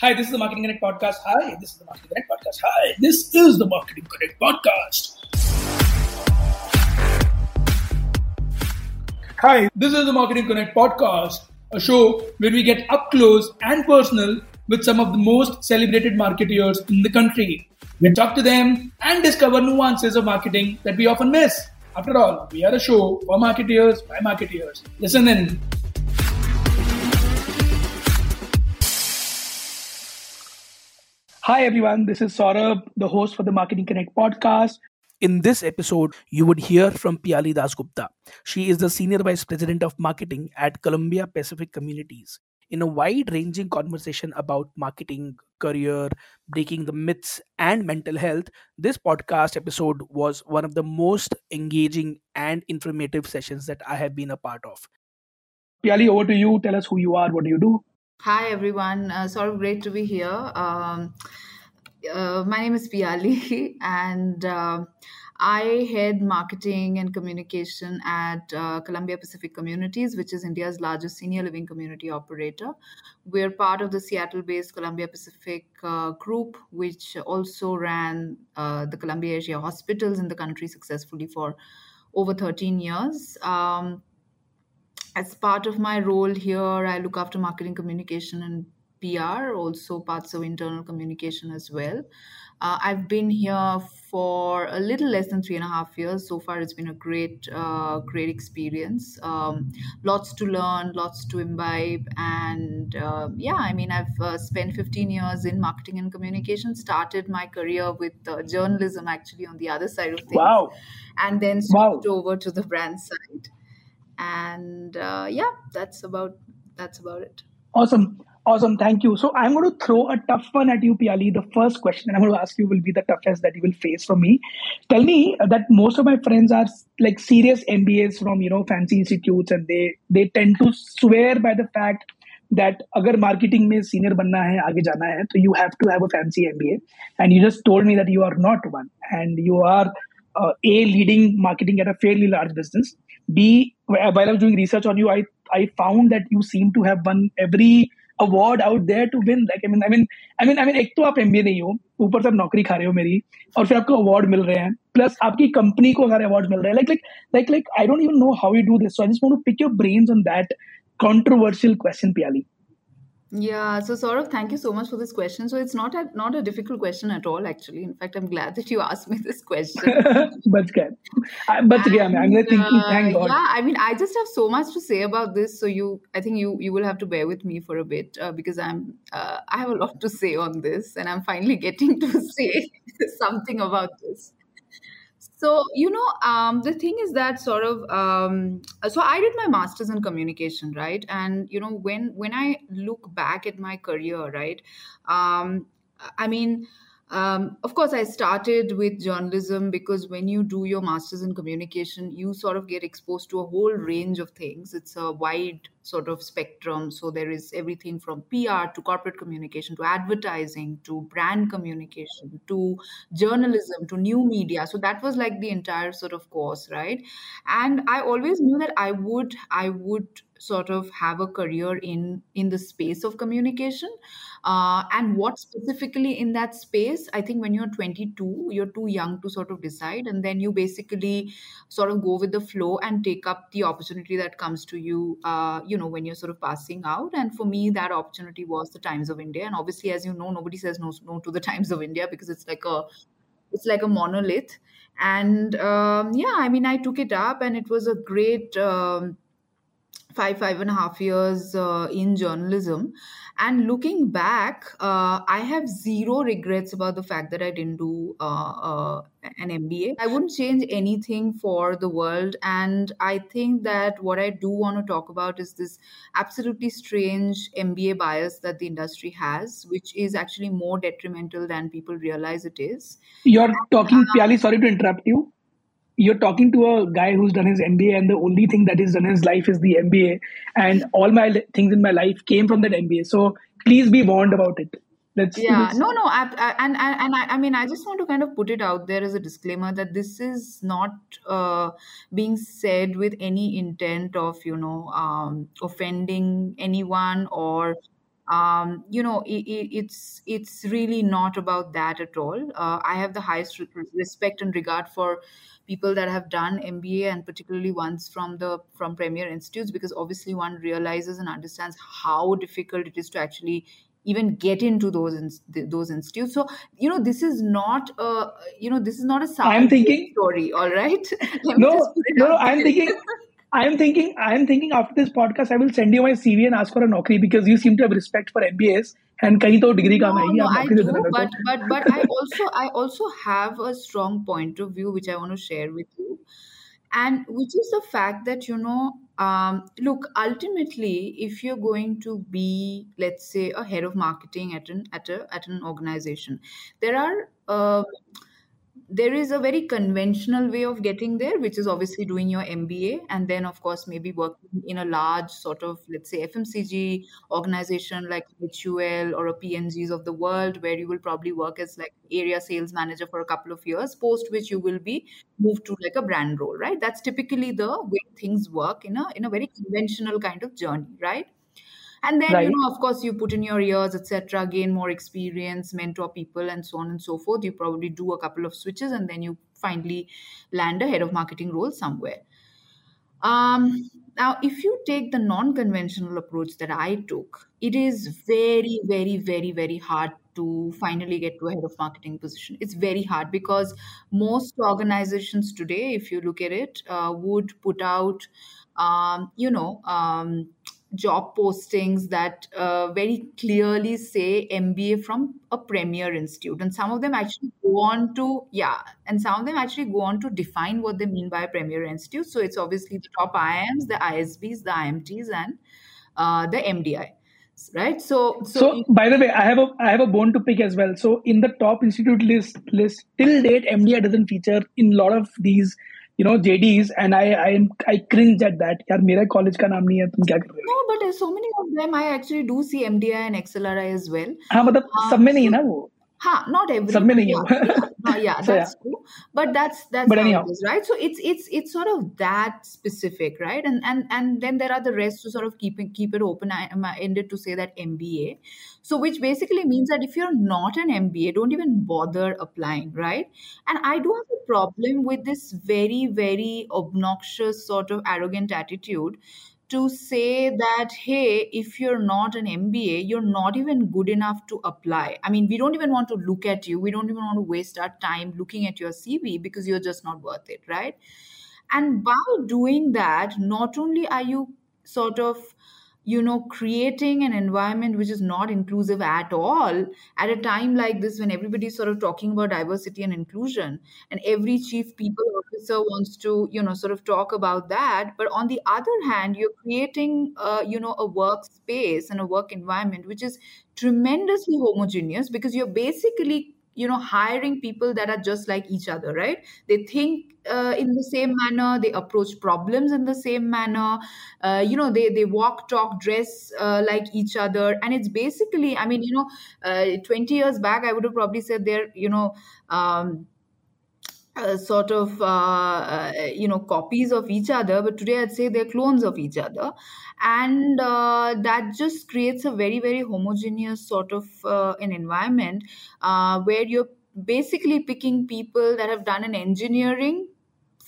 Hi, this is the Marketing Connect podcast. Hi, this is the Marketing Connect podcast. Hi, this is the Marketing Connect podcast. Hi, this is the Marketing Connect podcast, a show where we get up close and personal with some of the most celebrated marketeers in the country. We talk to them and discover nuances of marketing that we often miss. After all, we are a show for marketeers by marketeers. Listen in. Hi everyone, this is Saurabh, the host for the Marketing Connect podcast. In this episode, you would hear from Piali Dasgupta. She is the Senior Vice President of Marketing at Columbia Pacific Communities. In a wide ranging conversation about marketing, career, breaking the myths, and mental health, this podcast episode was one of the most engaging and informative sessions that I have been a part of. Piali, over to you. Tell us who you are, what do you do? Hi, everyone. Uh, sort of great to be here. Um, uh, my name is Piali, and uh, I head marketing and communication at uh, Columbia Pacific Communities, which is India's largest senior living community operator. We're part of the Seattle based Columbia Pacific uh, group, which also ran uh, the Columbia Asia hospitals in the country successfully for over 13 years. Um, as part of my role here, I look after marketing communication and PR, also parts of internal communication as well. Uh, I've been here for a little less than three and a half years. So far, it's been a great, uh, great experience. Um, lots to learn, lots to imbibe, and uh, yeah, I mean, I've uh, spent 15 years in marketing and communication. Started my career with uh, journalism, actually, on the other side of things. Wow. And then switched wow. over to the brand side and uh, yeah that's about that's about it. Awesome. Awesome. Thank you. So i'm going to throw a tough one at you piali the first question i'm going to ask you will be the toughest that you will face from me. Tell me that most of my friends are like serious mbas from you know fancy institutes and they they tend to swear by the fact that agar marketing mein senior banna hai aage jana hai so you have to have a fancy mba and you just told me that you are not one. And you are uh, a leading marketing at a fairly large business B, while I was doing research on you, I I found that you seem to have won every award out there to win. Like I mean, I mean, I mean, I mean, एक तो आप MBA नहीं हो ऊपर से आप नौकरी खा रहे हो मेरी और फिर आपको अवार्ड मिल रहे हैं प्लस आपकी कंपनी को सारे अवार्ड मिल रहे हैं like like like like I don't even know how you do this so I just want to pick your brains on that controversial question piali yeah, so Saurabh, thank you so much for this question. So it's not a not a difficult question at all, actually. In fact, I'm glad that you asked me this question. but good. But again, I'm thinking, uh, thank God. Yeah, I mean, I just have so much to say about this. So you, I think you you will have to bear with me for a bit uh, because I'm uh, I have a lot to say on this, and I'm finally getting to say something about this. So, you know, um, the thing is that sort of, um, so I did my master's in communication, right? And, you know, when, when I look back at my career, right, um, I mean, um, of course, I started with journalism because when you do your master's in communication, you sort of get exposed to a whole range of things. It's a wide sort of spectrum. So there is everything from PR to corporate communication to advertising to brand communication to journalism to new media. So that was like the entire sort of course, right? And I always knew that I would, I would sort of have a career in in the space of communication. Uh, and what specifically in that space i think when you're 22 you're too young to sort of decide. And then you basically sort of go with the flow and take up the opportunity that comes to you uh, you know when you're sort of passing out. And for me that opportunity was the times of india. And obviously as you know nobody says no, no to the times of india because it's like a it's like a monolith. And um, yeah i mean i took it up and it was a great um, five five and a half years uh, in journalism. And looking back uh, i have zero regrets about the fact that i didn't do uh, uh an mba i wouldn't change anything for the world. And i think that what i do want to talk about is this absolutely strange mba bias that the industry has which is actually more detrimental than people realize it is. You're talking piali sorry to interrupt you you're talking to a guy who's done his MBA, and the only thing that he's done in his life is the MBA, and all my things in my life came from that MBA. So please be warned about it. Let's, yeah, no, no, I, I, and and, and I, I, mean, I just want to kind of put it out there as a disclaimer that this is not uh, being said with any intent of you know um, offending anyone or um, you know it, it, it's it's really not about that at all. Uh, i have the highest re- respect and regard for people that have done mba and particularly ones from the from premier institutes because obviously one realizes and understands how difficult it is to actually even get into those in, those institutes. So you know this is not a you know this is not a i'm thinking story all right? No no i'm thinking I'm thinking, I'm thinking after this podcast, I will send you my CV and ask for a naukri because you seem to have respect for MBAs and kahin to degree no, no, I do, but but but I also I also have a strong point of view which I want to share with you, and which is the fact that you know, um, look, ultimately, if you're going to be, let's say, a head of marketing at an at a at an organization, there are. Uh, there is a very conventional way of getting there, which is obviously doing your MBA and then, of course, maybe working in a large sort of, let's say, FMCG organization like HUL or a P&Gs of the world, where you will probably work as like area sales manager for a couple of years, post which you will be moved to like a brand role, right? That's typically the way things work in a in a very conventional kind of journey, right? And then right. you know of course you put in your years etc gain more experience mentor people and so on and so forth. You probably do a couple of switches and then you finally land a head of marketing role somewhere. Um, now if you take the non-conventional approach that i took it is very very very very hard to finally get to a head of marketing position. It's very hard because most organizations today if you look at it uh, would put out um, you know um, job postings that uh, very clearly say MBA from a premier institute. And some of them actually go on to, yeah, and some of them actually go on to define what they mean by a premier institute. So it's obviously the top IIMs, the ISBs, the IMTs, and uh, the MDI. Right. So, so, so by the way, I have a I have a bone to pick as well. So in the top institute list list till date, MDI doesn't feature in a lot of these you know JDs and I I am I cringe at that यार मेरा college का नाम नहीं है तुम क्या कर रहे हो No but so many of them I actually do see MDI and XLRI as well हाँ मतलब uh, सब में नहीं है ना वो huh, not every submitting yeah, it. yeah, yeah so, that's yeah. true. But that's that's but anyhow. Right. So it's it's it's sort of that specific, right? And and and then there are the rest to sort of keep it keep it open ended to say that MBA. So which basically means that if you're not an MBA, don't even bother applying, right? And I do have a problem with this very very obnoxious sort of arrogant attitude to say that hey if you're not an mba you're not even good enough to apply. I mean we don't even want to look at you. We don't even want to waste our time looking at your cv because you're just not worth it right? And by doing that not only are you sort of you know creating an environment which is not inclusive at all at a time like this when everybody's sort of talking about diversity and inclusion and every chief people officer wants to you know sort of talk about that. But on the other hand you're creating uh, you know a workspace and a work environment which is tremendously homogeneous because you're basically you know hiring people that are just like each other right? They think uh, in the same manner they approach problems in the same manner uh, you know they they walk talk dress uh, like each other. And it's basically i mean you know uh, 20 years back i would have probably said they're you know um, uh, sort of uh, uh, you know copies of each other but today i'd say they're clones of each other and uh, that just creates a very very homogeneous sort of uh, an environment uh, where you're basically picking people that have done an engineering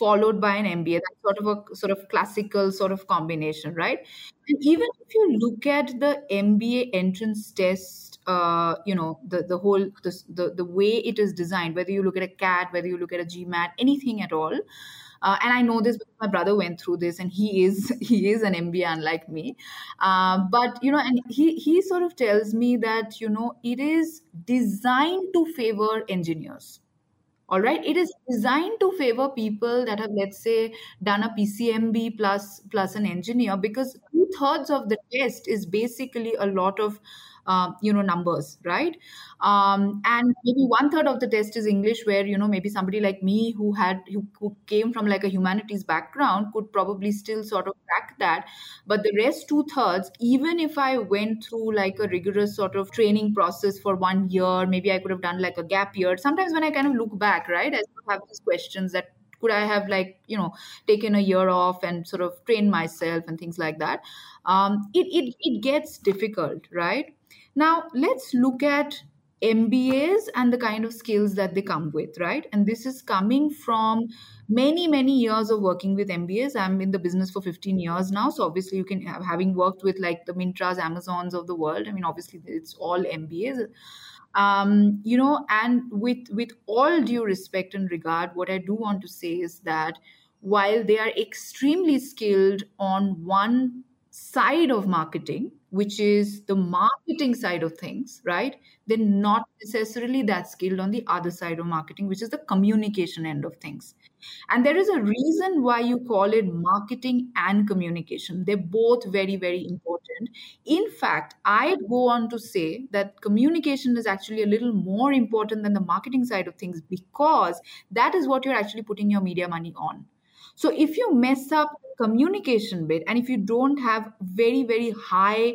followed by an MBA. That's sort of a sort of classical sort of combination, right? And even if you look at the MBA entrance test uh, you know the the whole the, the the way it is designed whether you look at a cat whether you look at a gmat anything at all uh, and I know this because my brother went through this, and he is he is an MBA unlike me. Uh, but you know, and he he sort of tells me that you know it is designed to favor engineers. All right, it is designed to favor people that have, let's say, done a PCMB plus plus an engineer because two thirds of the test is basically a lot of uh, you know numbers right? Um, and maybe one third of the test is english where you know maybe somebody like me who had who, who came from like a humanities background could probably still sort of crack that. But the rest two thirds even if i went through like a rigorous sort of training process for one year maybe i could have done like a gap year. Sometimes when i kind of look back right i have these questions that could i have like you know taken a year off and sort of train myself and things like that. Um, it, it it gets difficult right Now, let's look at MBAs and the kind of skills that they come with, right? And this is coming from many, many years of working with MBAs. I'm in the business for 15 years now. So obviously you can have, having worked with like the Myntras, Amazons of the world. I mean, obviously it's all MBAs. Um, you know, and with with all due respect and regard, what I do want to say is that while they are extremely skilled on one side of marketing, which is the marketing side of things, right? They're not necessarily that skilled on the other side of marketing, which is the communication end of things. And there is a reason why you call it marketing and communication. They're both very, very important. In fact, I'd go on to say that communication is actually a little more important than the marketing side of things because that is what you're actually putting your media money on. So if you mess up communication bit and if you don't have very very high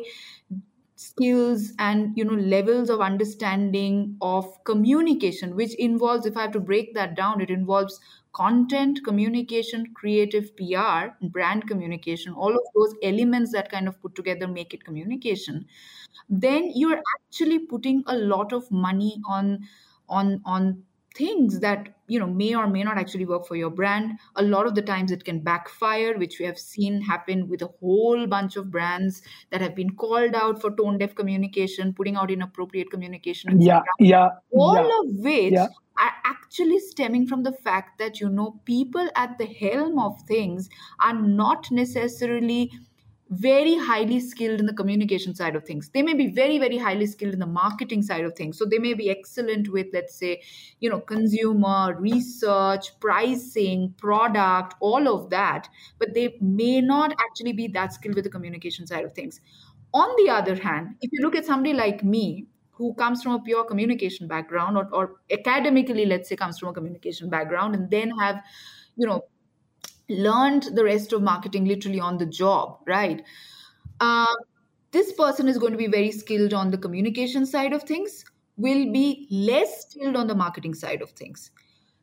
skills and you know levels of understanding of communication which involves if i have to break that down it involves content communication creative pr brand communication all of those elements that kind of put together make it communication then you're actually putting a lot of money on on on things that you know may or may not actually work for your brand a lot of the times it can backfire which we have seen happen with a whole bunch of brands that have been called out for tone deaf communication putting out inappropriate communication yeah yeah all yeah, of which yeah. are actually stemming from the fact that you know people at the helm of things are not necessarily very highly skilled in the communication side of things. They may be very very highly skilled in the marketing side of things. So they may be excellent with let's say you know consumer research pricing product all of that but they may not actually be that skilled with the communication side of things. On the other hand if you look at somebody like me who comes from a pure communication background or, or academically let's say comes from a communication background and then have you know learned the rest of marketing literally on the job, right? Uh, this person is going to be very skilled on the communication side of things, will be less skilled on the marketing side of things.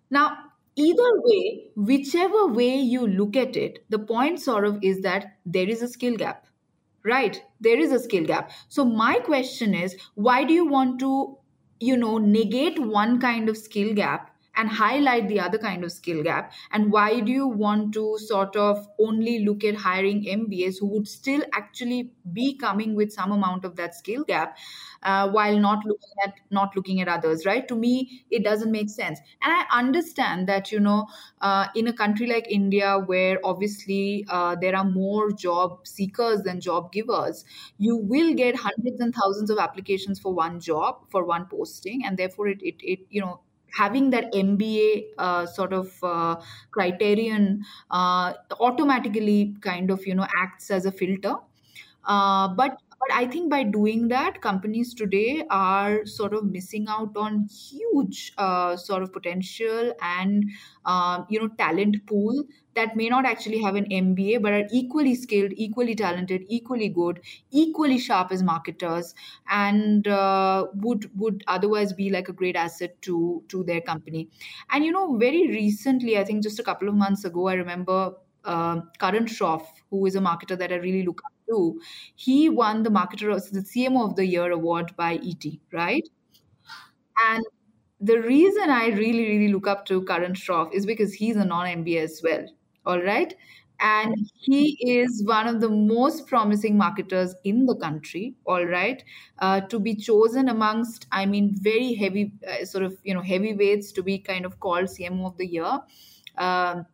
Now, either way, whichever way you look at it, the point sort of is that there is a skill gap, right? There is a skill gap. So, my question is why do you want to, you know, negate one kind of skill gap and highlight the other kind of skill gap? And why do you want to sort of only look at hiring mbas who would still actually be coming with some amount of that skill gap uh, while not looking at not looking at others right? To me it doesn't make sense. And i understand that you know uh, in a country like india where obviously uh, there are more job seekers than job givers you will get hundreds and thousands of applications for one job for one posting and therefore it, it, it you know having that MBA uh, sort of uh, criterion uh, automatically kind of you know acts as a filter. Uh, but but I think by doing that, companies today are sort of missing out on huge uh, sort of potential and um, you know talent pool that may not actually have an MBA but are equally skilled, equally talented, equally good, equally sharp as marketers, and uh, would would otherwise be like a great asset to to their company. And you know, very recently, I think just a couple of months ago, I remember uh, Karan Shroff, who is a marketer that I really look up to, he won the marketer of the CMO of the year award by ET, right? And the reason I really, really look up to Karan Shroff is because he's a non MBA as well all right? And he is one of the most promising marketers in the country all right? Uh, to be chosen amongst i mean very heavy uh, sort of you know heavyweights to be kind of called cmo of the year. Um,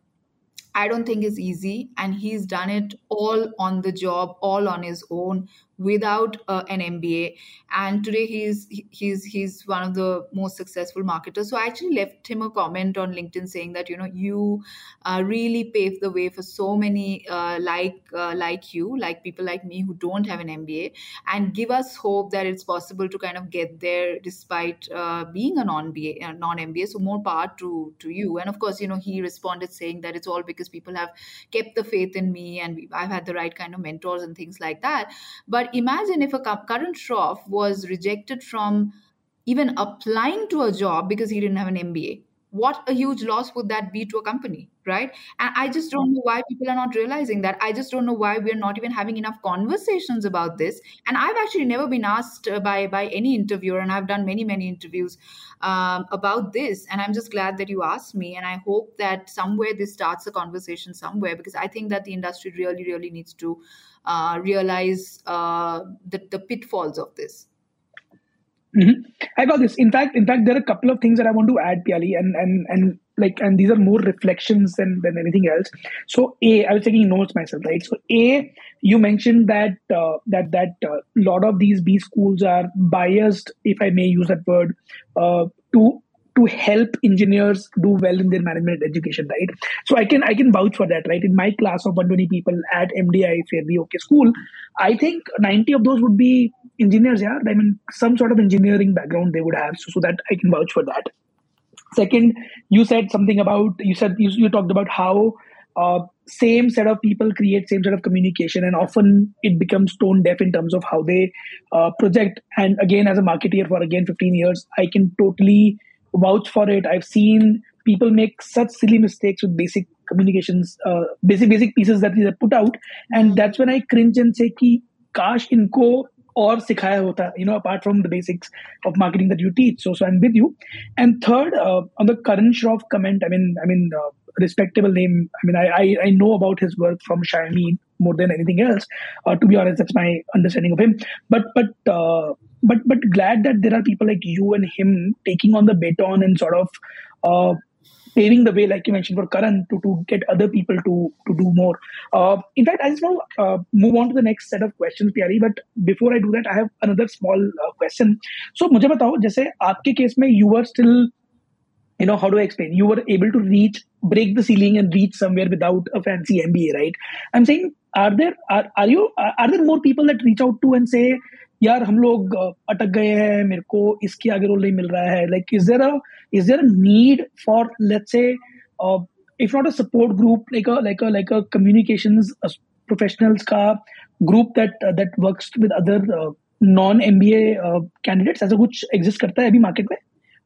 I don't think is easy, and he's done it all on the job, all on his own, without uh, an MBA. And today he's he's he's one of the most successful marketers. So I actually left him a comment on LinkedIn saying that you know you uh, really paved the way for so many uh, like uh, like you, like people like me who don't have an MBA, and give us hope that it's possible to kind of get there despite uh, being a non MBA, non MBA. So more power to to you. And of course, you know he responded saying that it's all because people have kept the faith in me and I've had the right kind of mentors and things like that. But imagine if a Karan Shroff was rejected from even applying to a job because he didn't have an MBA, what a huge loss would that be to a company right? And i just don't know why people are not realizing that. I just don't know why we're not even having enough conversations about this. And i've actually never been asked uh, by by any interviewer and i've done many many interviews um, about this. And i'm just glad that you asked me. And i hope that somewhere this starts a conversation somewhere because i think that the industry really really needs to uh, realize uh, the, the pitfalls of this Mm-hmm. I got this. In fact, in fact, there are a couple of things that I want to add, Piali, and and and like, and these are more reflections than than anything else. So, a, I was taking notes myself, right? So, a, you mentioned that uh, that that a uh, lot of these B schools are biased, if I may use that word, uh, to to help engineers do well in their management education, right? So I can I can vouch for that, right? In my class of 120 people at MDI Fairview OK School, I think 90 of those would be engineers, yeah. I mean, some sort of engineering background they would have, so, so that I can vouch for that. Second, you said something about you said you, you talked about how uh, same set of people create same set of communication, and often it becomes tone deaf in terms of how they uh, project. And again, as a marketeer for again 15 years, I can totally vouch for it. I've seen people make such silly mistakes with basic communications, uh, basic basic pieces that they put out, and that's when I cringe and say, "Ki kash inko or sikhaya hota you know apart from the basics of marketing that you teach. So so i'm with you. And third uh, on the karan shroff comment i mean i mean uh, respectable name i mean I, I, I know about his work from Xiaomi more than anything else. Uh, to be honest that's my understanding of him. But but uh, but but glad that there are people like you and him taking on the baton and sort of uh, paving the way, like you mentioned, for Karan to, to get other people to to do more. Uh, in fact, I just want to uh, move on to the next set of questions, Piali. But before I do that, I have another small uh, question. So, मुझे बताओ जैसे आपके case में you were still you know how do i explain you were able to reach break the ceiling and reach somewhere without a fancy mba right i'm saying are there are you are there more people that reach out to and say यार हम लोग अटक गए हैं मेरे को इसके आगे रोल नहीं मिल रहा है like is there is there need for let's say if not a support group like like like a communication professionals का group that that works with other non M B A candidates ऐसा कुछ exist करता है अभी market में?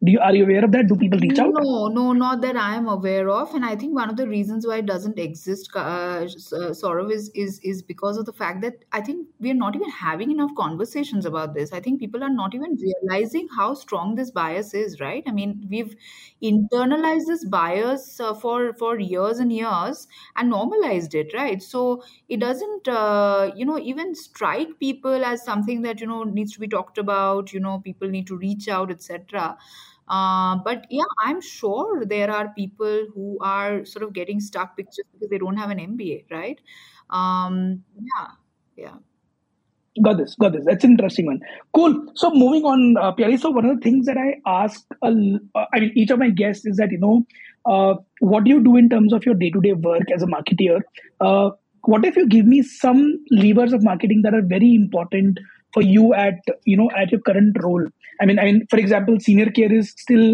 Do you are you aware of that? Do people reach out? No no not that i am aware of. And i think one of the reasons why it doesn't exist uh, sort of is is is because of the fact that i think we are not even having enough conversations about this. I think people are not even realizing how strong this bias is right? I mean we've internalized this bias uh, for for years and years and normalized it right? So it doesn't uh, you know even strike people as something that you know needs to be talked about you know people need to reach out etc uh, but yeah, I'm sure there are people who are sort of getting stuck because they don't have an MBA, right? Um, yeah, yeah. Got this, got this. That's an interesting one. Cool. So moving on, uh, Piali. So one of the things that I ask, uh, I mean, each of my guests is that you know, uh, what do you do in terms of your day-to-day work as a marketeer? Uh, what if you give me some levers of marketing that are very important for you at you know at your current role i mean i mean for example senior care is still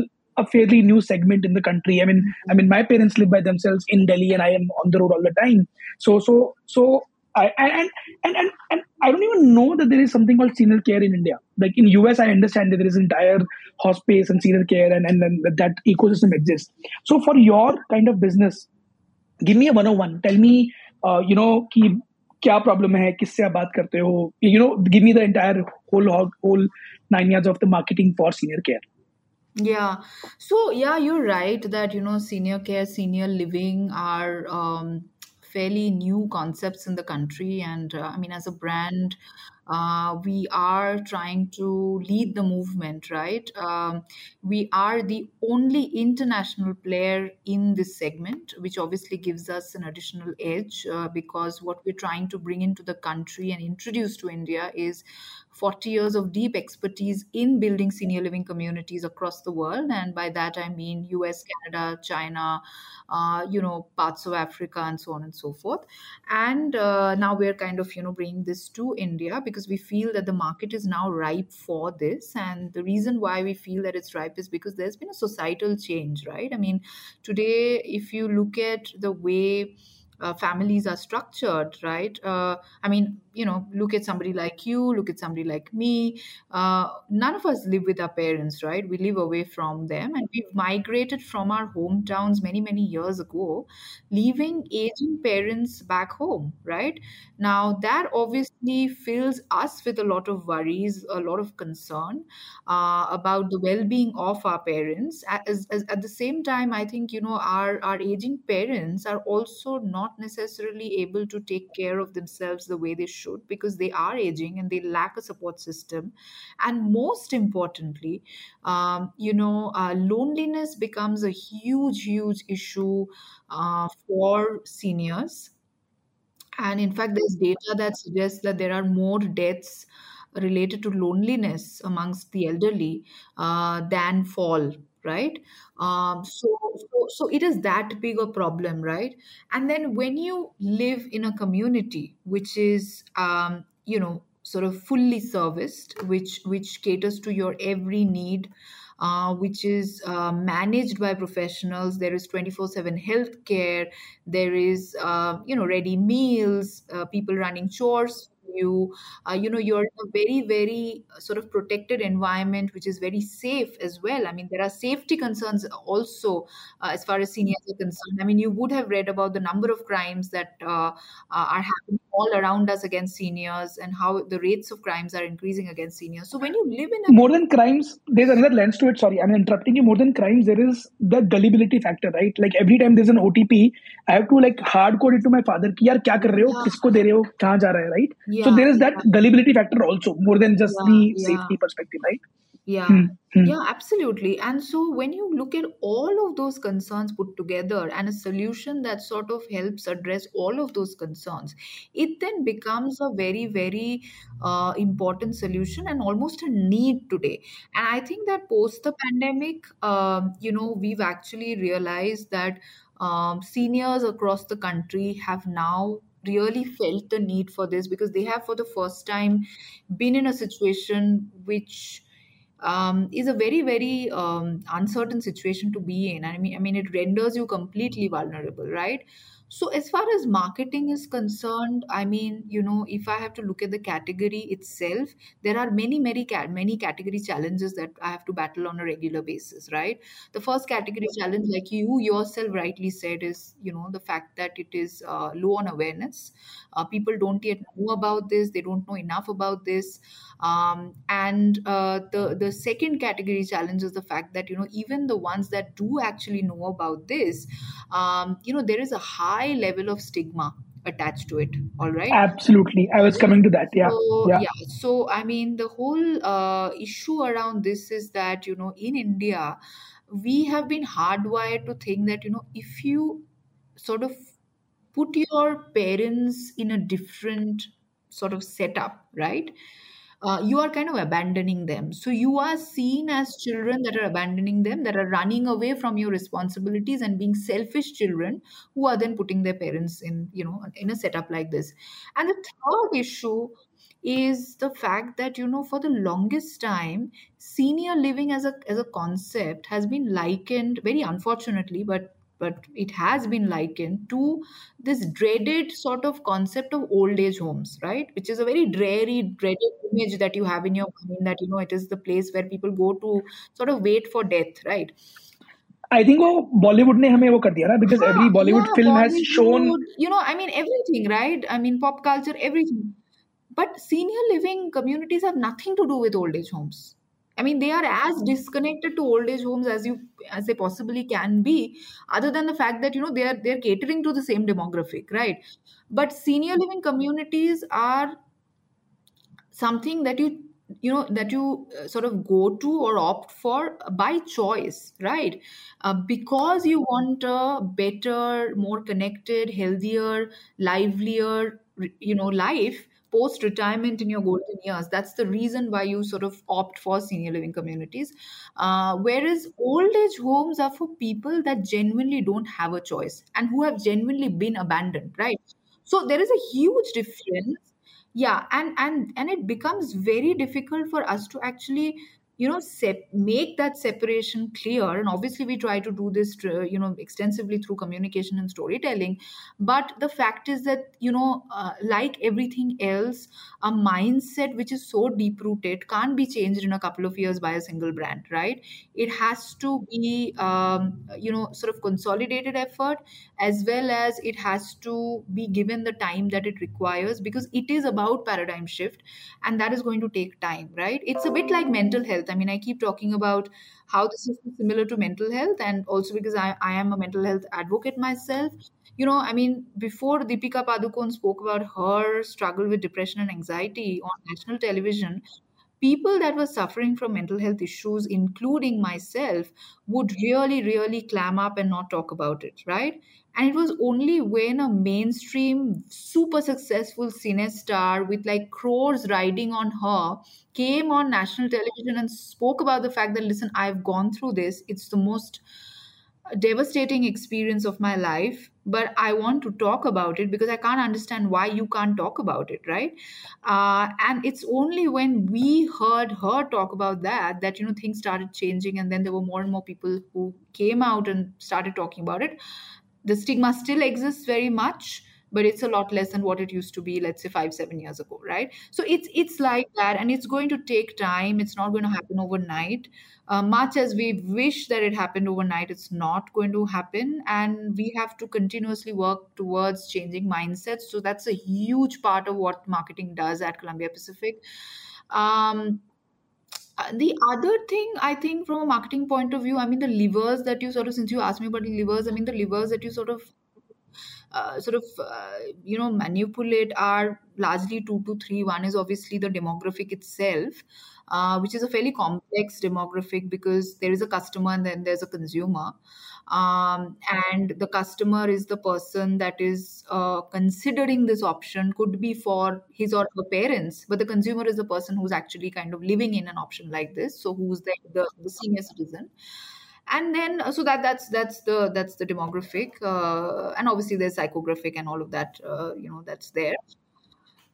a fairly new segment in the country i mean i mean my parents live by themselves in delhi and i am on the road all the time so so so I, and, and and and I don't even know that there is something called senior care in India. Like in US, I understand that there is entire hospice and senior care, and and, and that ecosystem exists. So for your kind of business, give me a 101. Tell me, uh, you know, कि क्या problem है किससे आप बात करते हो you know give me the entire whole whole nine years of the marketing for senior care Yeah. So, yeah, you're right that, you know, senior care, senior living are um, fairly new concepts in the country. And uh, I mean, as a brand, uh, we are trying to lead the movement, right? Um, we are the only international player in this segment, which obviously gives us an additional edge uh, because what we're trying to bring into the country and introduce to India is 40 years of deep expertise in building senior living communities across the world. And by that, I mean US, Canada, China, uh, you know, parts of Africa, and so on and so forth. And uh, now we're kind of, you know, bringing this to India because we feel that the market is now ripe for this. And the reason why we feel that it's ripe is because there's been a societal change, right? I mean, today, if you look at the way uh, families are structured, right? Uh, I mean, you know look at somebody like you look at somebody like me. Uh, none of us live with our parents right? We live away from them. And we've migrated from our hometowns many many years ago leaving aging parents back home right? Now that obviously fills us with a lot of worries a lot of concern uh, about the well-being of our parents. As, as, at the same time i think you know our our aging parents are also not necessarily able to take care of themselves the way they should because they are aging and they lack a support system. And most importantly um, you know uh, loneliness becomes a huge huge issue uh, for seniors. And in fact, there's data that suggests that there are more deaths related to loneliness amongst the elderly uh, than fall, right? Um, so, so, so it is that big a problem, right? And then when you live in a community which is, um, you know, sort of fully serviced, which which caters to your every need, uh, which is uh, managed by professionals. There is 24 7 healthcare. There is, uh, you know, ready meals, uh, people running chores you. Uh, you know, you're in a very, very uh, sort of protected environment, which is very safe as well. I mean, there are safety concerns also uh, as far as seniors are concerned. I mean, you would have read about the number of crimes that uh, uh, are happening all around us against seniors and how the rates of crimes are increasing against seniors. So when you live in a more than crimes, there's another lens to it. Sorry, I'm interrupting you. More than crimes, there is the gullibility factor, right? Like every time there's an OTP, I have to like hard code it to my father. Ki, yaar, kya kar rahe ho? Yeah. Kisko de rahe ho? Kahan ja raha? Right? Yeah, so there is that gullibility factor also, more than just yeah, the safety perspective, right? Yeah, hmm. Hmm. yeah, absolutely. And so when you look at all of those concerns put together and a solution that sort of helps address all of those concerns, it then becomes a very, very uh, important solution and almost a need today. And I think that post the pandemic, um, you know, we've actually realized that um, seniors across the country have now really felt the need for this because they have for the first time been in a situation which um, is a very very um, uncertain situation to be in. I mean, I mean, it renders you completely vulnerable, right? So as far as marketing is concerned, I mean, you know, if I have to look at the category itself, there are many, many, many category challenges that I have to battle on a regular basis, right? The first category challenge, like you yourself rightly said, is you know the fact that it is uh, low on awareness. Uh, people don't yet know about this. They don't know enough about this. Um, and uh, the the second category challenge is the fact that you know even the ones that do actually know about this, um, you know there is a high level of stigma attached to it. All right. absolutely i was coming to that yeah So yeah yeah, so I mean the whole uh, issue around this is that you know in India we have been hardwired to think that you know if you sort of put your parents in a different sort of setup, right? Uh, you are kind of abandoning them. So you are seen as children that are abandoning them, that are running away from your responsibilities and being selfish children who are then putting their parents in, you know, in a setup like this. And the third issue is the fact that you know for the longest time senior living as a as a concept has been likened very unfortunately but but it has been likened to this dreaded sort of concept of old age homes right which is a very dreary dreaded image that you have in your mind that you know it is the place where people go to sort of wait for death right i think वो बॉलीवुड ने हमें वो कर दिया ना because every yeah bollywood yeah film has shown bollywood you know i mean everything right i mean pop culture everything but senior living communities have nothing to do with old age homes i mean they are as disconnected to old age homes as you as they possibly can be other than the fact that you know they are they're catering to the same demographic right? But senior living communities are something that you you know that you uh, sort of go to or opt for by choice right? Uh, because you want a better more connected healthier livelier you know life post retirement in your golden years. That's the reason why you sort of opt for senior living communities. Uh, whereas old age homes are for people that genuinely don't have a choice and who have genuinely been abandoned right? So there is a huge difference. Yeah and and and it becomes very difficult for us to actually you know sep- make that separation clear. And obviously we try to do this uh, you know extensively through communication and storytelling. But the fact is that you know uh, like everything else a mindset which is so deep rooted can't be changed in a couple of years by a single brand right? It has to be um, you know sort of consolidated effort as well as it has to be given the time that it requires because it is about paradigm shift and that is going to take time right? It's a bit like mental health i mean i keep talking about how this is similar to mental health and also because i, I am a mental health advocate myself you know i mean before deepika padukone spoke about her struggle with depression and anxiety on national television people that were suffering from mental health issues, including myself, would really, really clam up and not talk about it, right? And it was only when a mainstream, super successful cine star with like crores riding on her came on national television and spoke about the fact that, listen, I've gone through this. It's the most devastating experience of my life but i want to talk about it because i can't understand why you can't talk about it right uh, and it's only when we heard her talk about that that you know things started changing and then there were more and more people who came out and started talking about it the stigma still exists very much but it's a lot less than what it used to be let's say 5 7 years ago right? So it's it's like that and it's going to take time. It's not going to happen overnight. Uh, much as we wish that it happened overnight it's not going to happen and we have to continuously work towards changing mindsets. So that's a huge part of what marketing does at columbia pacific. Um, the other thing I think from a marketing point of view, I mean the levers that you sort of since you asked me about the levers, I mean the levers that you sort of uh, sort of uh, you know manipulate are largely two to three. One is obviously the demographic itself, uh, which is a fairly complex demographic because there is a customer and then there's a consumer. Um, and the customer is the person that is uh, considering this option, could be for his or her parents, but the consumer is the person who's actually kind of living in an option like this. So, who's the, the, the senior citizen and then uh, so that that's that's the that's the demographic uh, and obviously there's psychographic and all of that uh, you know that's there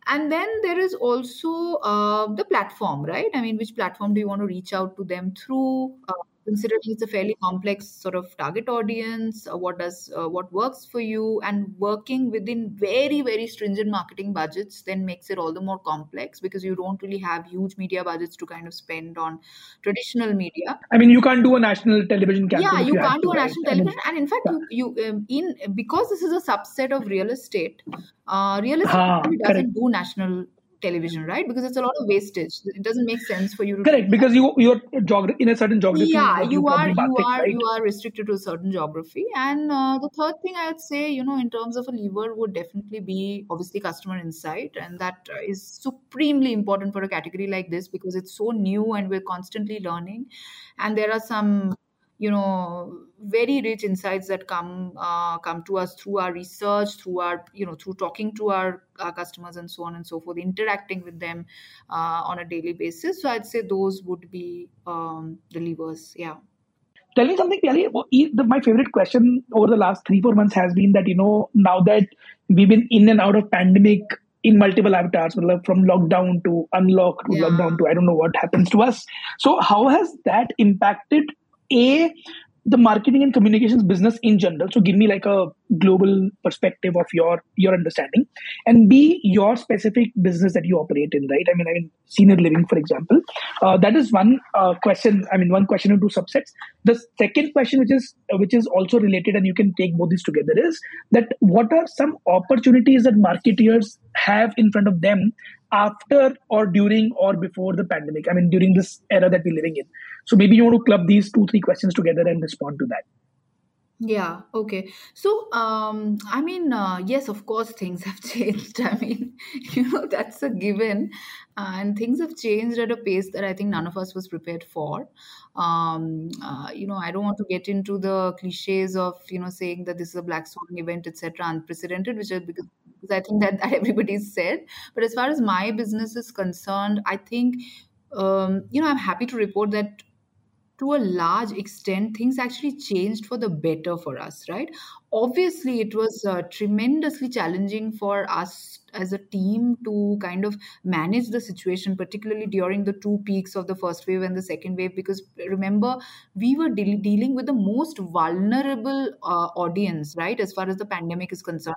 and then there is also uh, the platform right? I mean which platform do you want to reach out to them through? Uh, considering it's a fairly complex sort of target audience uh, what does uh, what works for you and working within very very stringent marketing budgets then makes it all the more complex because you don't really have huge media budgets to kind of spend on traditional media i mean you can't do a national television campaign yeah you, you can't do a right? national television I mean, and in fact yeah. you, you um, in because this is a subset of real estate uh, real estate Ah, doesn't correct. do national television right? Because it's a lot of wastage. It doesn't make sense for you to Correct, because you you're in a certain geography. yeah what you are you are right? you are restricted to a certain geography. And uh, the third thing i'd say you know in terms of a lever would definitely be obviously customer insight. And that uh, supremely important for a category like this because it's so new and we're constantly learning. And there are some you know very rich insights that come uh, come to us through our research through our you know through talking to our, our customers and so on and so forth interacting with them uh, on a daily basis so i'd say those would be um, the levers yeah tell me something Piali. my favorite question over the last three four months has been that you know now that we've been in and out of pandemic in multiple avatars from lockdown to unlock to yeah. lockdown to i don't know what happens to us so how has that impacted a the marketing and communications business in general? So give me like a global perspective of your your understanding. And B, your specific business that you operate in, right? I mean, I mean, senior living, for example. Uh, that is one uh, question. I mean, one question into subsets. The second question, which is which is also related, and you can take both these together, is that what are some opportunities that marketeers have in front of them after or during or before the pandemic? I mean, during this era that we're living in. So maybe you want to club these two, three questions together and respond to that. Yeah, okay. So, um, I mean, uh, yes, of course, things have changed. I mean, you know, that's a given. And things have changed at a pace that I think none of us was prepared for. Um, uh, you know, I don't want to get into the cliches of, you know, saying that this is a black swan event, etc., unprecedented, which is because, because I think that, that everybody's said. But as far as my business is concerned, I think, um, you know, I'm happy to report that to a large extent, things actually changed for the better for us, right? Obviously, it was uh, tremendously challenging for us as a team to kind of manage the situation, particularly during the two peaks of the first wave and the second wave. Because remember, we were de- dealing with the most vulnerable uh, audience, right, as far as the pandemic is concerned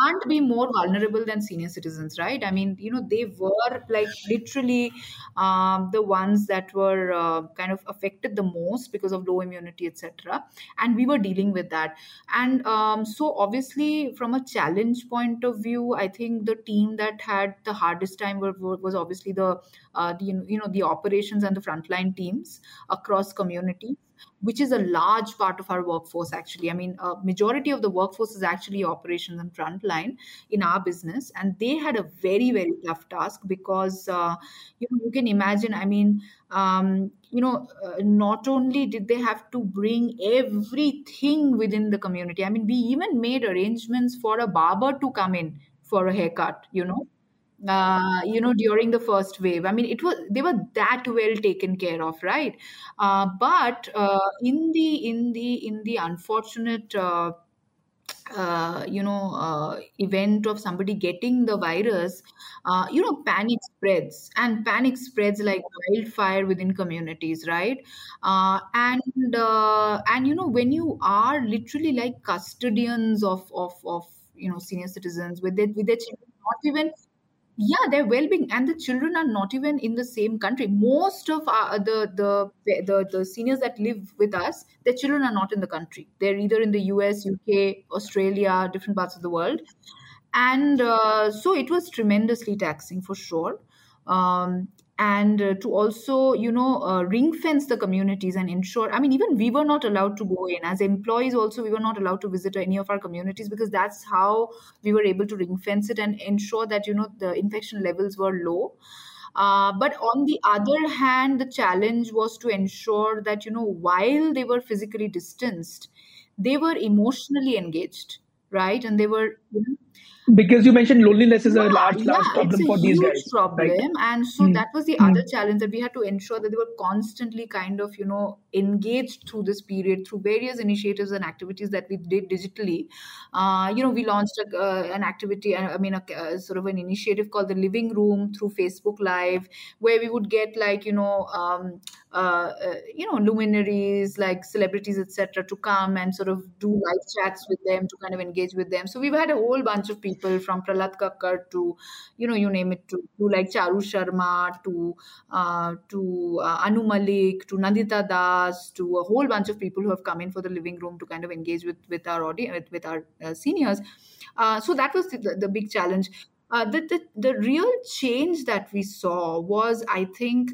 can't be more vulnerable than senior citizens, right? I mean, you know, they were like literally um, the ones that were uh, kind of affected the most because of low immunity, etc. And we were dealing with that. And um, so, obviously, from a challenge point of view, I think the team that had the hardest time were, was obviously the, uh, the you know the operations and the frontline teams across communities which is a large part of our workforce actually. I mean a majority of the workforce is actually operations and frontline in our business and they had a very very tough task because uh, you know you can imagine i mean um, you know uh, not only did they have to bring everything within the community i mean we even made arrangements for a barber to come in for a haircut you know uh, you know during the first wave. I mean it was they were that well taken care of right? Uh, but uh, in the in the in the unfortunate uh, uh, you know uh, event of somebody getting the virus uh, you know panic spreads. And panic spreads like wildfire within communities right? Uh, and uh, and you know when you are literally like custodians of of of you know senior citizens with their with their children not even yeah their well-being and the children are not even in the same country. Most of our, the, the the the seniors that live with us their children are not in the country. They're either in the us uk australia different parts of the world. And uh, so it was tremendously taxing for sure. Um, and uh, to also you know uh, ring fence the communities and ensure i mean even we were not allowed to go in. As employees also we were not allowed to visit any of our communities because that's how we were able to ring fence it and ensure that you know the infection levels were low. Uh, but on the other hand the challenge was to ensure that you know while they were physically distanced they were emotionally engaged right? And they were you know, because you mentioned loneliness is a large, yeah, large problem a for these guys, problem. right? And so Hmm. that was the Hmm. other challenge that we had to ensure that they were constantly kind of, you know, engaged through this period through various initiatives and activities that we did digitally. Uh, you know, we launched a, uh, an activity, uh, I mean, a, uh, sort of an initiative called the Living Room through Facebook Live, where we would get like, you know, um, uh, uh, you know, luminaries like celebrities, etc., to come and sort of do live chats with them to kind of engage with them. So we've had a whole bunch of people from Prahlad Kakar to, you know, you name it, to, to like Charu Sharma, to uh, to uh, Anu Malik, to Nandita Das, to a whole bunch of people who have come in for the living room to kind of engage with with our audience, with, with our uh, seniors. Uh, so that was the, the big challenge. Uh, the, the the real change that we saw was, I think.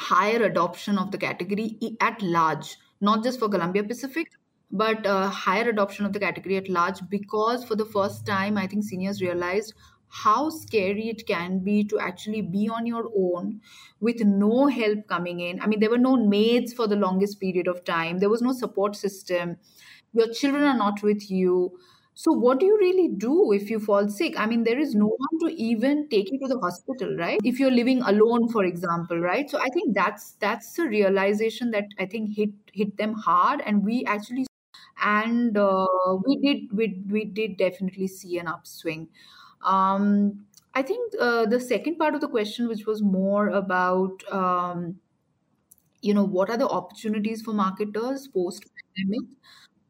Higher adoption of the category at large, not just for Columbia Pacific, but uh, higher adoption of the category at large because for the first time, I think seniors realized how scary it can be to actually be on your own with no help coming in. I mean, there were no maids for the longest period of time, there was no support system. Your children are not with you so, what do you really do if you fall sick? I mean, there is no one to even take you to the hospital, right? If you're living alone, for example, right? So, I think that's that's a realization that I think hit hit them hard, and we actually and uh, we did we we did definitely see an upswing. Um, I think uh, the second part of the question, which was more about um, you know what are the opportunities for marketers post pandemic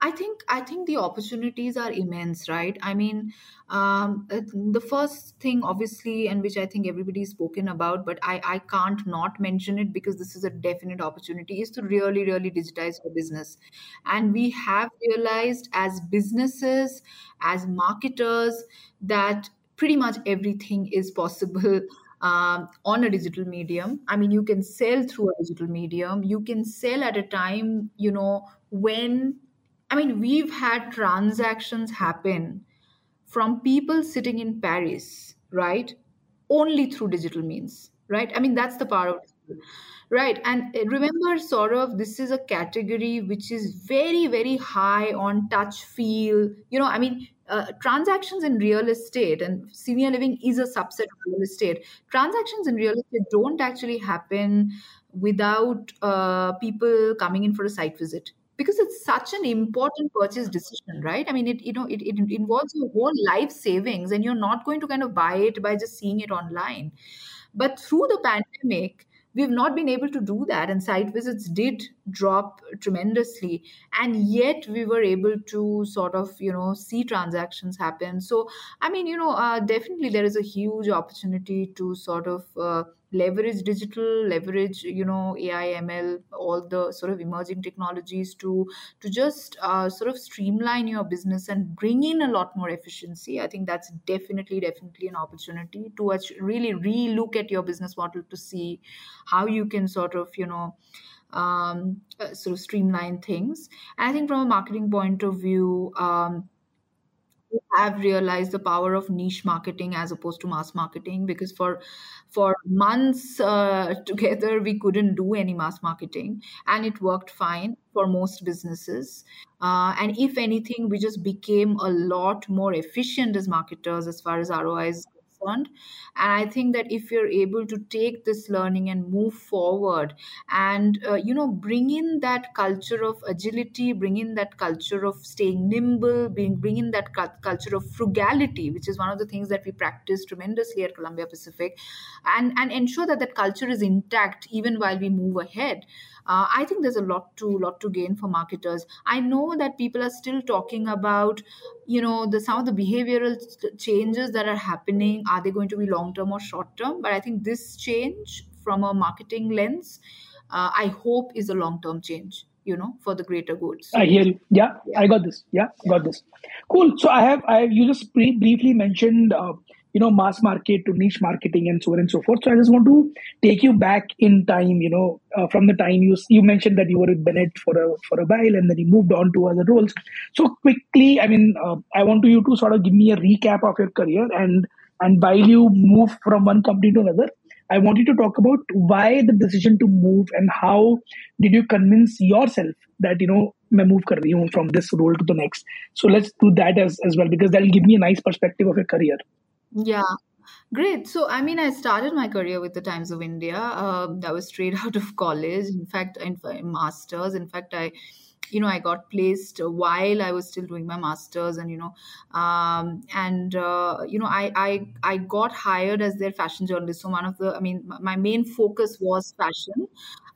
I think I think the opportunities are immense, right? I mean, um, the first thing, obviously, and which I think everybody's spoken about, but I I can't not mention it because this is a definite opportunity, is to really really digitize your business, and we have realized as businesses, as marketers, that pretty much everything is possible. Um, on a digital medium. I mean, you can sell through a digital medium. You can sell at a time, you know, when I mean, we've had transactions happen from people sitting in Paris, right? Only through digital means, right? I mean, that's the power of digital. Right. And uh, remember, sort of, this is a category which is very, very high on touch feel. You know, I mean, uh, transactions in real estate and senior living is a subset of real estate. Transactions in real estate don't actually happen without uh, people coming in for a site visit because it's such an important purchase decision right? I mean it you know it, it involves your whole life savings and you're not going to kind of buy it by just seeing it online. But through the pandemic we've not been able to do that and site visits did drop tremendously. And yet we were able to sort of you know see transactions happen. So i mean you know uh, definitely there is a huge opportunity to sort of uh, leverage digital leverage you know ai ml all the sort of emerging technologies to to just uh, sort of streamline your business and bring in a lot more efficiency. I think that's definitely definitely an opportunity to really re-look at your business model to see how you can sort of you know um, uh, sort of streamline things. And i think from a marketing point of view um, have realized the power of niche marketing as opposed to mass marketing because for for months uh, together we couldn't do any mass marketing and it worked fine for most businesses. Uh, and if anything we just became a lot more efficient as marketers as far as roi is and i think that if you're able to take this learning and move forward and uh, you know bring in that culture of agility bring in that culture of staying nimble bring, bring in that cu- culture of frugality which is one of the things that we practice tremendously at columbia pacific and and ensure that that culture is intact even while we move ahead uh, i think there's a lot to lot to gain for marketers. I know that people are still talking about you know the some of the behavioral changes that are happening. Are they going to be long term or short term but i think this change from a marketing lens uh, i hope is a long term change you know for the greater good. So, i hear you. Yeah, yeah, i got this. Yeah, yeah, got this. Cool. So i have i have you just pre- briefly mentioned uh, you know mass market to niche marketing and so on and so forth so i just want to take you back in time you know uh, from the time you you mentioned that you were with bennett for a for a while and then you moved on to other roles so quickly i mean uh, i want you to sort of give me a recap of your career and and while you move from one company to another i want you to talk about why the decision to move and how did you convince yourself that you know मैं move कर रही हूँ from this role to the next. So let's do that as as well because that will give me a nice perspective of your career. Yeah. Great. So, I mean, I started my career with the Times of India. Uh, that was straight out of college. In fact, in, in masters. In fact, I, you know, I got placed while I was still doing my masters, and you know, um, and uh, you know, I, I I got hired as their fashion journalist. So one of the, I mean, my main focus was fashion,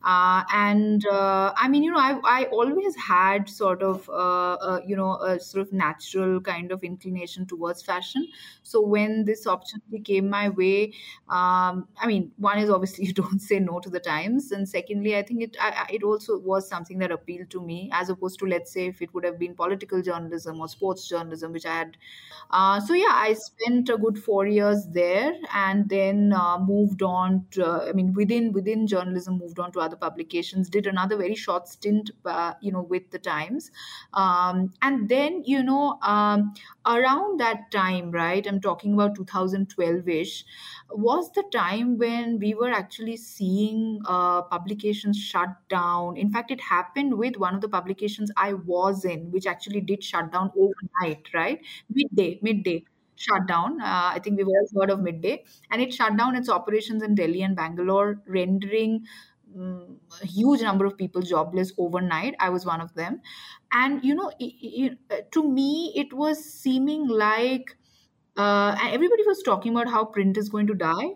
uh, and uh, I mean, you know, I, I always had sort of, uh, uh, you know, a sort of natural kind of inclination towards fashion. So when this opportunity came my way, um, I mean, one is obviously you don't say no to the times, and secondly, I think it I, it also was something that appealed to me as opposed to let's say if it would have been political journalism or sports journalism, which I had. Uh, so yeah, I spent a good four years there, and then uh, moved on. To, I mean, within within journalism, moved on to other other publications did another very short stint uh, you know with the times. Um, and then you know um, around that time right i'm talking about 2012ish was the time when we were actually seeing uh, publications shut down. In fact it happened with one of the publications i was in which actually did shut down overnight right? Midday midday shut down. Uh, I think we've all heard of Midday, and it shut down its operations in Delhi and Bangalore, rendering a huge number of people jobless overnight. I was one of them. And, you know, it, it, uh, to me, it was seeming like uh, everybody was talking about how print is going to die.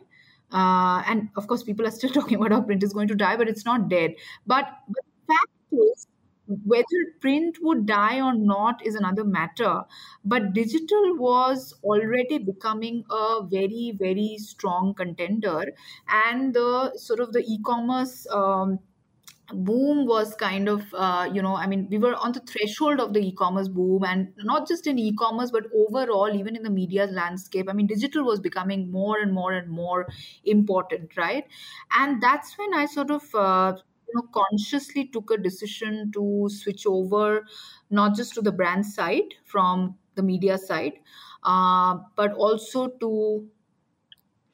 Uh, and of course, people are still talking about how print is going to die, but it's not dead. But, but the fact is, whether print would die or not is another matter. But digital was already becoming a very very strong contender. And the sort of the e-commerce um, boom was kind of uh, you know i mean we were on the threshold of the e-commerce boom. And not just in e-commerce but overall even in the media landscape i mean digital was becoming more and more and more important right? And that's when i sort of uh, you know consciously took a decision to switch over not just to the brand side from the media side uh, but also to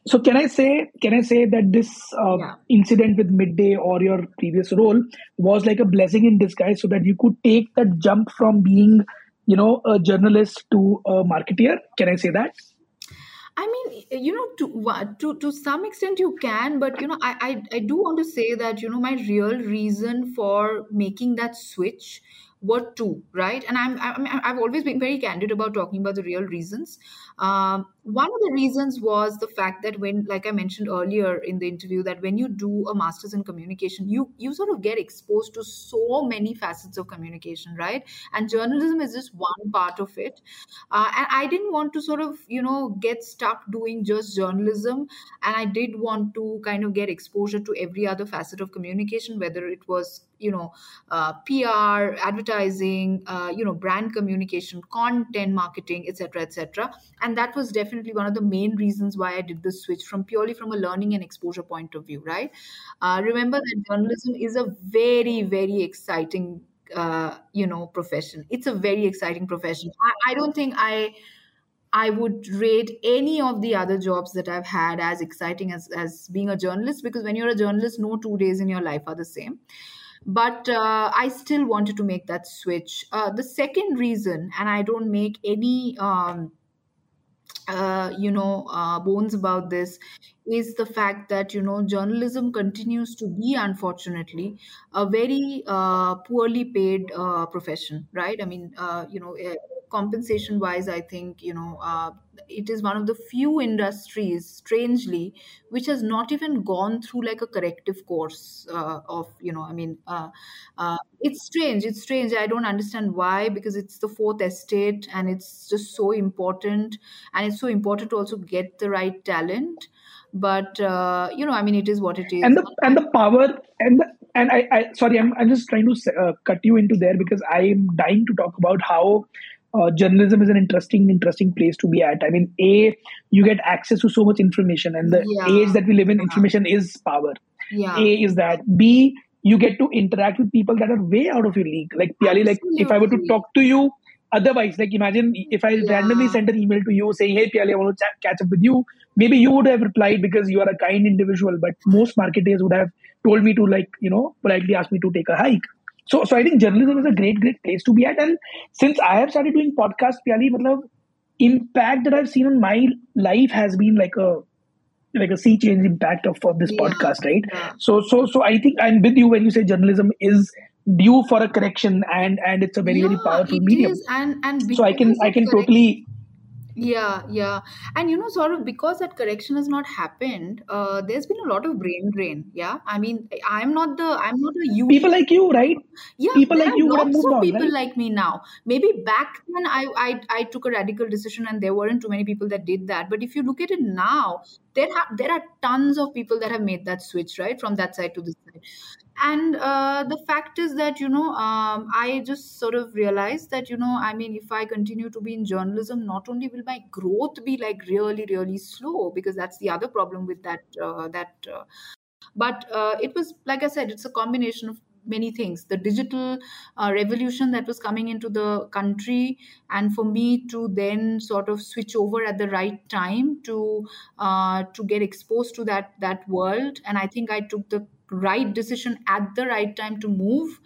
so can i say can i say that this uh, yeah. incident with midday or your previous role was like a blessing in disguise so that you could take that jump from being you know a journalist to a marketeer can i say that I mean, you know, to to to some extent you can, but you know, I, I I do want to say that you know my real reason for making that switch were two, right? And I'm, I'm I've always been very candid about talking about the real reasons. Um, one of the reasons was the fact that when, like I mentioned earlier in the interview, that when you do a master's in communication, you you sort of get exposed to so many facets of communication, right? And journalism is just one part of it. Uh, and i didn't want to sort of you know get stuck doing just journalism. And i did want to kind of get exposure to every other facet of communication whether it was you know uh, pr advertising uh, you know brand communication content marketing etc etc and that was definitely one of the main reasons why i did this switch from purely from a learning and exposure point of view right? Uh, remember that journalism is a very very exciting uh, you know profession. It's a very exciting profession. I, I don't think i i would rate any of the other jobs that i've had as exciting as as being a journalist because when you're a journalist no two days in your life are the same. But uh, i still wanted to make that switch. Uh, the second reason and i don't make any um, uh, you know uh, bones about this is the fact that you know journalism continues to be unfortunately a very uh, poorly paid uh, profession right? I mean uh, you know eh, compensation wise i think you know uh, it is one of the few industries strangely which has not even gone through like a corrective course uh, of you know i mean uh, uh, it's strange it's strange. I don't understand why because it's the fourth estate and it's just so important and it's so important to also get the right talent. But uh, you know i mean it is what it is. And the and the power and the and I, I sorry I'm, I'm just trying to uh, cut you into there because i'm dying to talk about how uh, journalism is an interesting interesting place to be at. I mean a you get access to so much information and the yeah. age that we live in yeah. information is power. Yeah. A is that. B you get to interact with people that are way out of your league. Like Piali, like if i were to talk to you otherwise like imagine if i randomly sent an email to you saying hey Piali, i want to chat, catch up with you maybe you would have replied because you are a kind individual but most marketers would have told me to like you know politely ask me to take a hike so so i think journalism is a great great place to be at. And since i have started doing podcast Piali, matlab, impact that i've seen on my life has been like a like a sea change impact of, of this yeah. podcast right? Yeah. So so so i think i'm with you when you say journalism is due for a correction and and it's a very very powerful medium. is. And and so i can i can correct totally Yeah, yeah. And you know, sort of because that correction has not happened, uh, there's been a lot of brain drain. Yeah. I mean, I'm not the, I'm not a you people like you right Yeah, people there like are you would have lots moved of on people right like me now. Maybe back then I, I, I took a radical decision and there weren't too many people that did that. But if you look at it now, there have there are tons of people that have made that switch, right? From that side to this side. And uh, the fact is that, you know, um, I just sort of realized that, you know, I mean, if I continue to be in journalism, not only will my growth be like really, really slow, because that's the other problem with that, uh, that, uh, but uh, it was, like I said, it's a combination of many things. The digital uh, revolution that was coming into the country and for me to then sort of switch over at the right time to uh, to get exposed to that that world. And i think i took the right decision at the right time to move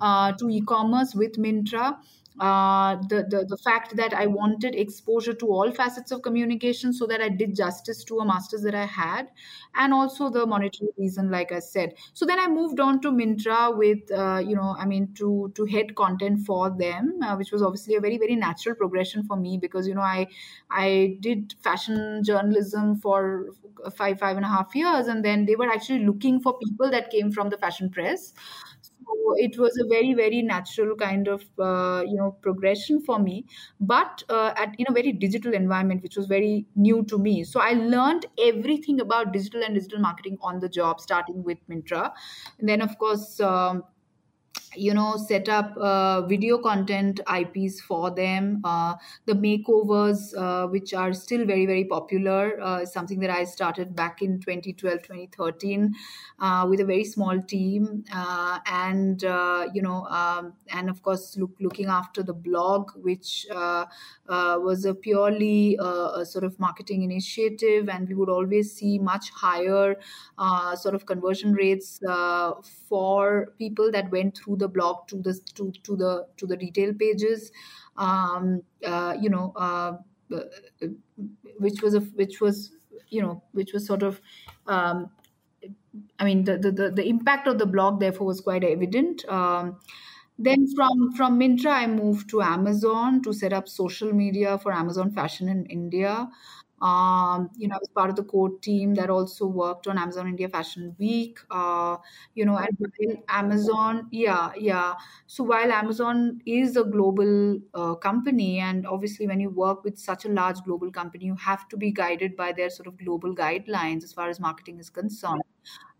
uh, to e-commerce with Myntra. Uh, the, the the fact that I wanted exposure to all facets of communication so that I did justice to a master's that I had, and also the monetary reason, like I said. So then I moved on to Myntra with, uh, you know, I mean, to to head content for them, uh, which was obviously a very very natural progression for me because you know I I did fashion journalism for five five and a half years, and then they were actually looking for people that came from the fashion press. So it was a very very natural kind of uh, you know progression for me, but uh, at in a very digital environment, which was very new to me. So I learned everything about digital and digital marketing on the job, starting with Myntra, and then of course. Um, you know set up uh, video content ips for them. Uh, the makeovers uh, which are still very very popular uh, something that i started back in 2012 2013 uh, with a very small team. Uh, and uh, you know um, and of course look, looking after the blog which was a purely a sort of marketing initiative. And we would always see much higher sort of conversion rates for people that went through the blog to the to, to the to the detail pages um, uh, you know uh, uh, which was a which was you know which was sort of um, I mean, the, the, the, the impact of the blog, therefore, was quite evident. Um, then from from Myntra I moved to Amazon to set up social media for Amazon Fashion in India. Um, you know, I was part of the core team that also worked on Amazon India Fashion Week. Uh, you know, and Amazon, yeah, yeah. So while Amazon is a global uh, company, and obviously when you work with such a large global company, you have to be guided by their sort of global guidelines as far as marketing is concerned.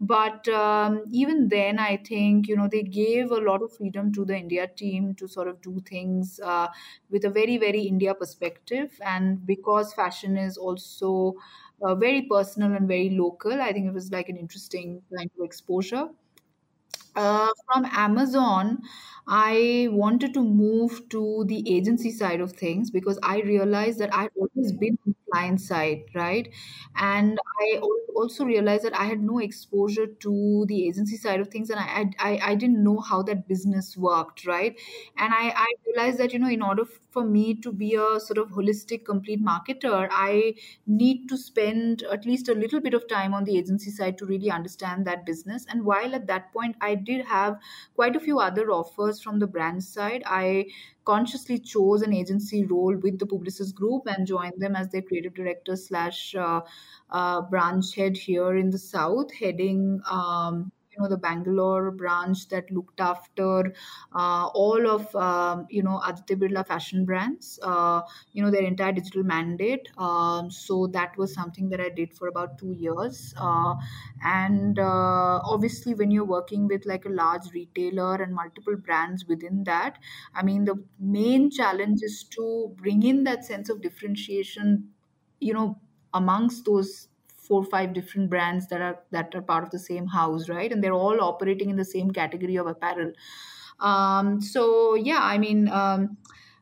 But um, even then, I think you know they gave a lot of freedom to the India team to sort of do things uh, with a very very India perspective, and because fashion is also uh, very personal and very local, I think it was like an interesting kind of exposure. Uh, from Amazon, I wanted to move to the agency side of things because I realized that I'd always been on the client side, right? And I al- also realized that I had no exposure to the agency side of things, and I I, I didn't know how that business worked, right? And I, I realized that you know in order for me to be a sort of holistic, complete marketer, I need to spend at least a little bit of time on the agency side to really understand that business. And while at that point I did have quite a few other offers from the brand side, I consciously chose an agency role with the Publicis Group and joined them as their creative director slash uh, uh, branch head here in the south, heading. Um, you know the Bangalore branch that looked after uh, all of um, you know Aditya Birla fashion brands, uh, you know their entire digital mandate. Um, so that was something that I did for about two years. Uh, and uh, obviously, when you're working with like a large retailer and multiple brands within that, I mean the main challenge is to bring in that sense of differentiation. You know amongst those four or five different brands that are that are part of the same house right and they're all operating in the same category of apparel um, so yeah, I mean, um,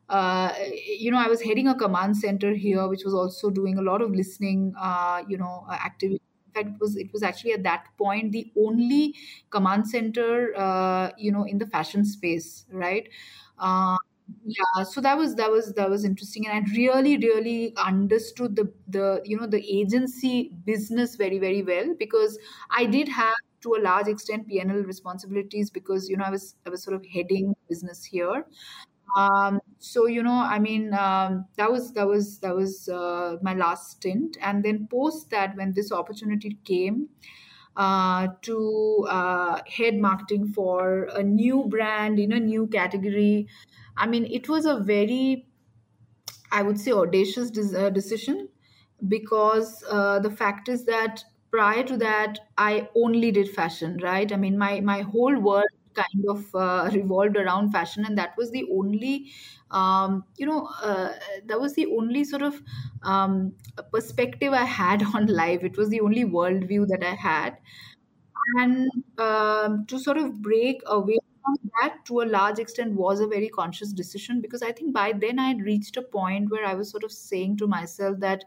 uh, you know, I was heading a command center here, which was also doing a lot of listening, uh, you know, uh, activity. In fact, it was it was actually at that point the only command center, uh, you know, in the fashion space, right? Uh, yeah, so that was that was that was interesting, and I really really understood the the you know the agency business very very well because I did have to a large extent P&L responsibilities because you know I was I was sort of heading business here. Um, so you know, I mean, um, that was that was that was uh, my last stint, and then post that when this opportunity came uh, to uh, head marketing for a new brand in a new category, I mean, it was a very I would say audacious uh, decision because uh, the fact is that prior to that, I only did fashion, right? I mean, my my whole world kind of uh, revolved around fashion, and that was the only, um, you know, uh, that was the only sort of um, perspective I had on life. It was the only worldview that I had, and um, to sort of break away that to a large extent was a very conscious decision because I think by then I had reached a point where I was sort of saying to myself that,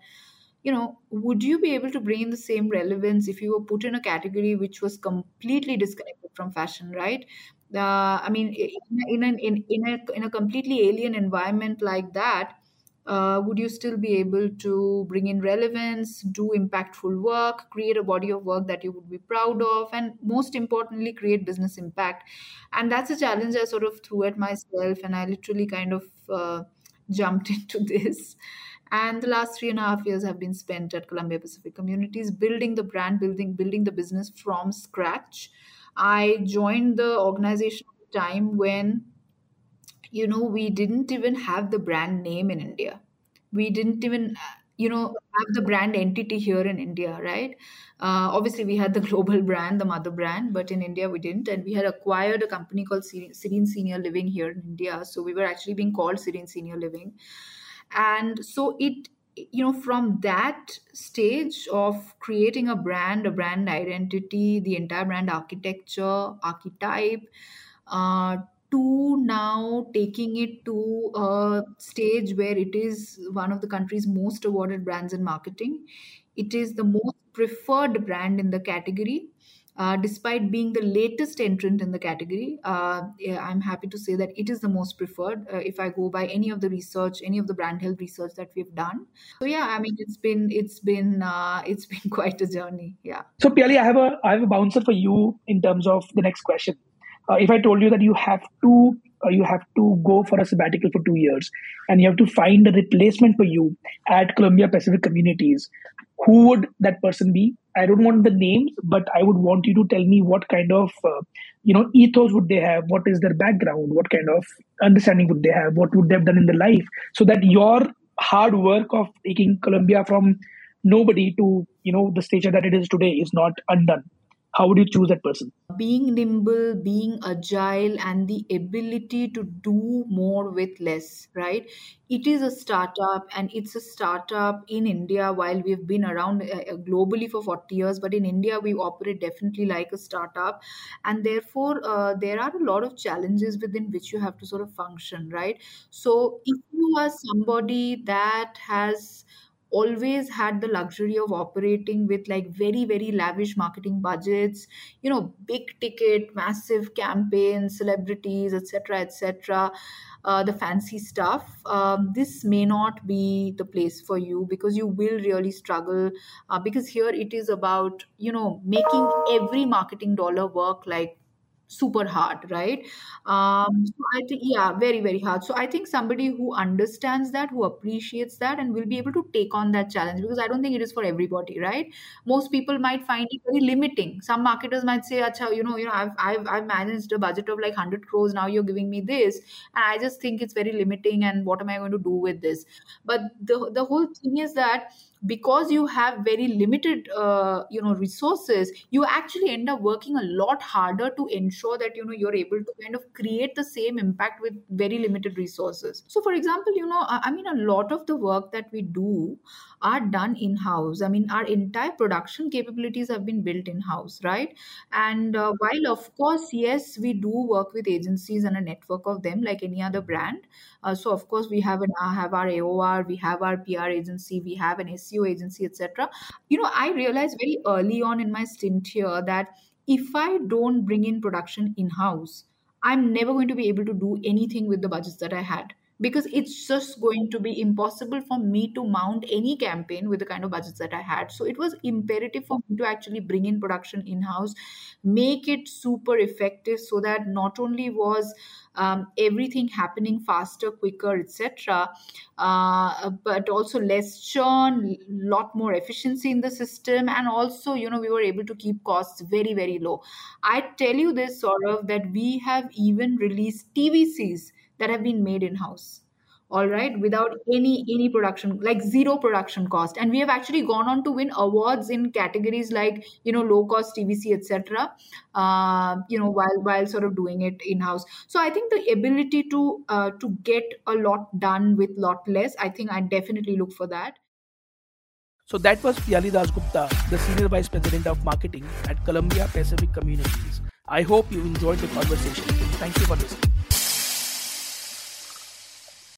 you know, would you be able to bring in the same relevance if you were put in a category which was completely disconnected from fashion, right? Uh, I mean, in, in, an, in, in, a, in a completely alien environment like that, uh, would you still be able to bring in relevance, do impactful work, create a body of work that you would be proud of, and most importantly, create business impact? And that's a challenge I sort of threw at myself, and I literally kind of uh, jumped into this. And the last three and a half years have been spent at Columbia Pacific Communities, building the brand, building building the business from scratch. I joined the organization time when you know we didn't even have the brand name in india. We didn't even uh, you know have the brand entity here in india right? Uh, obviously we had the global brand the mother brand but in india we didn't. And we had acquired a company called Serene senior living here in india. So we were actually being called Serene senior living. And so it you know from that stage of creating a brand a brand identity the entire brand architecture archetype uh, to now taking it to a stage where it is one of the country's most awarded brands in marketing. It is the most preferred brand in the category. uh, despite being the latest entrant in the category, uh, I'm happy to say that it is the most preferred. Uh, if I go by any of the research, any of the brand health research that we've done, so yeah, I mean it's been it's been uh, it's been quite a journey. Yeah. So Piali, I have a I have a bouncer for you in terms of the next question. Uh, if I told you that you have to uh, you have to go for a sabbatical for two years and you have to find a replacement for you at Columbia Pacific Communities, who would that person be? I don't want the names, but I would want you to tell me what kind of, uh, you know, ethos would they have? What is their background? What kind of understanding would they have? What would they have done in their life? So that your hard work of taking Columbia from nobody to, you know, the stage that it is today is not undone how would you choose that person? Being nimble being agile and the ability to do more with less right? It is a startup and it's a startup in india while we've been around uh, uh globally for 40 years but in india we operate definitely like a startup. And therefore uh, there are a lot of challenges within which you have to sort of function right? So if you are somebody that has always had the luxury of operating with like very very lavish marketing budgets you know big ticket massive campaigns celebrities etc etc uh, the fancy stuff. Um, this may not be the place for you because you will really struggle uh, because here it is about you know making every marketing dollar work like super hard right? Um so i think yeah very very hard. So i think somebody who understands that who appreciates that and will be able to take on that challenge because i don't think it is for everybody right? Most people might find it very limiting. Some marketers might say acha you know you know i've i've, I've managed a budget of like 100 crores now you're giving me this and i just think it's very limiting and what am i going to do with this? But the the whole thing is that because you have very limited uh, you know resources you actually end up working a lot harder to ensure that you know you're able to kind of create the same impact with very limited resources. So for example you know i mean a lot of the work that we do are done in house i mean our entire production capabilities have been built in house right? And uh, while of course yes we do work with agencies and a network of them like any other brand. Uh, so of course we have an have our aor we have our pr agency we have an SEO agency, etc. You know, I realized very early on in my stint here that if I don't bring in production in house, I'm never going to be able to do anything with the budgets that I had because it's just going to be impossible for me to mount any campaign with the kind of budgets that I had. So it was imperative for me to actually bring in production in house, make it super effective so that not only was um, everything happening faster, quicker, etc., uh, but also less churn, a lot more efficiency in the system, and also you know we were able to keep costs very very low. I tell you this sort of that we have even released TVCs that have been made in house all right without any any production like zero production cost and we have actually gone on to win awards in categories like you know low cost tvc etc uh, you know while while sort of doing it in house so i think the ability to uh, to get a lot done with lot less i think i definitely look for that so that was Piali Dasgupta, the Senior Vice President of Marketing at Columbia Pacific Communities. I hope you enjoyed the conversation. Thank you for listening.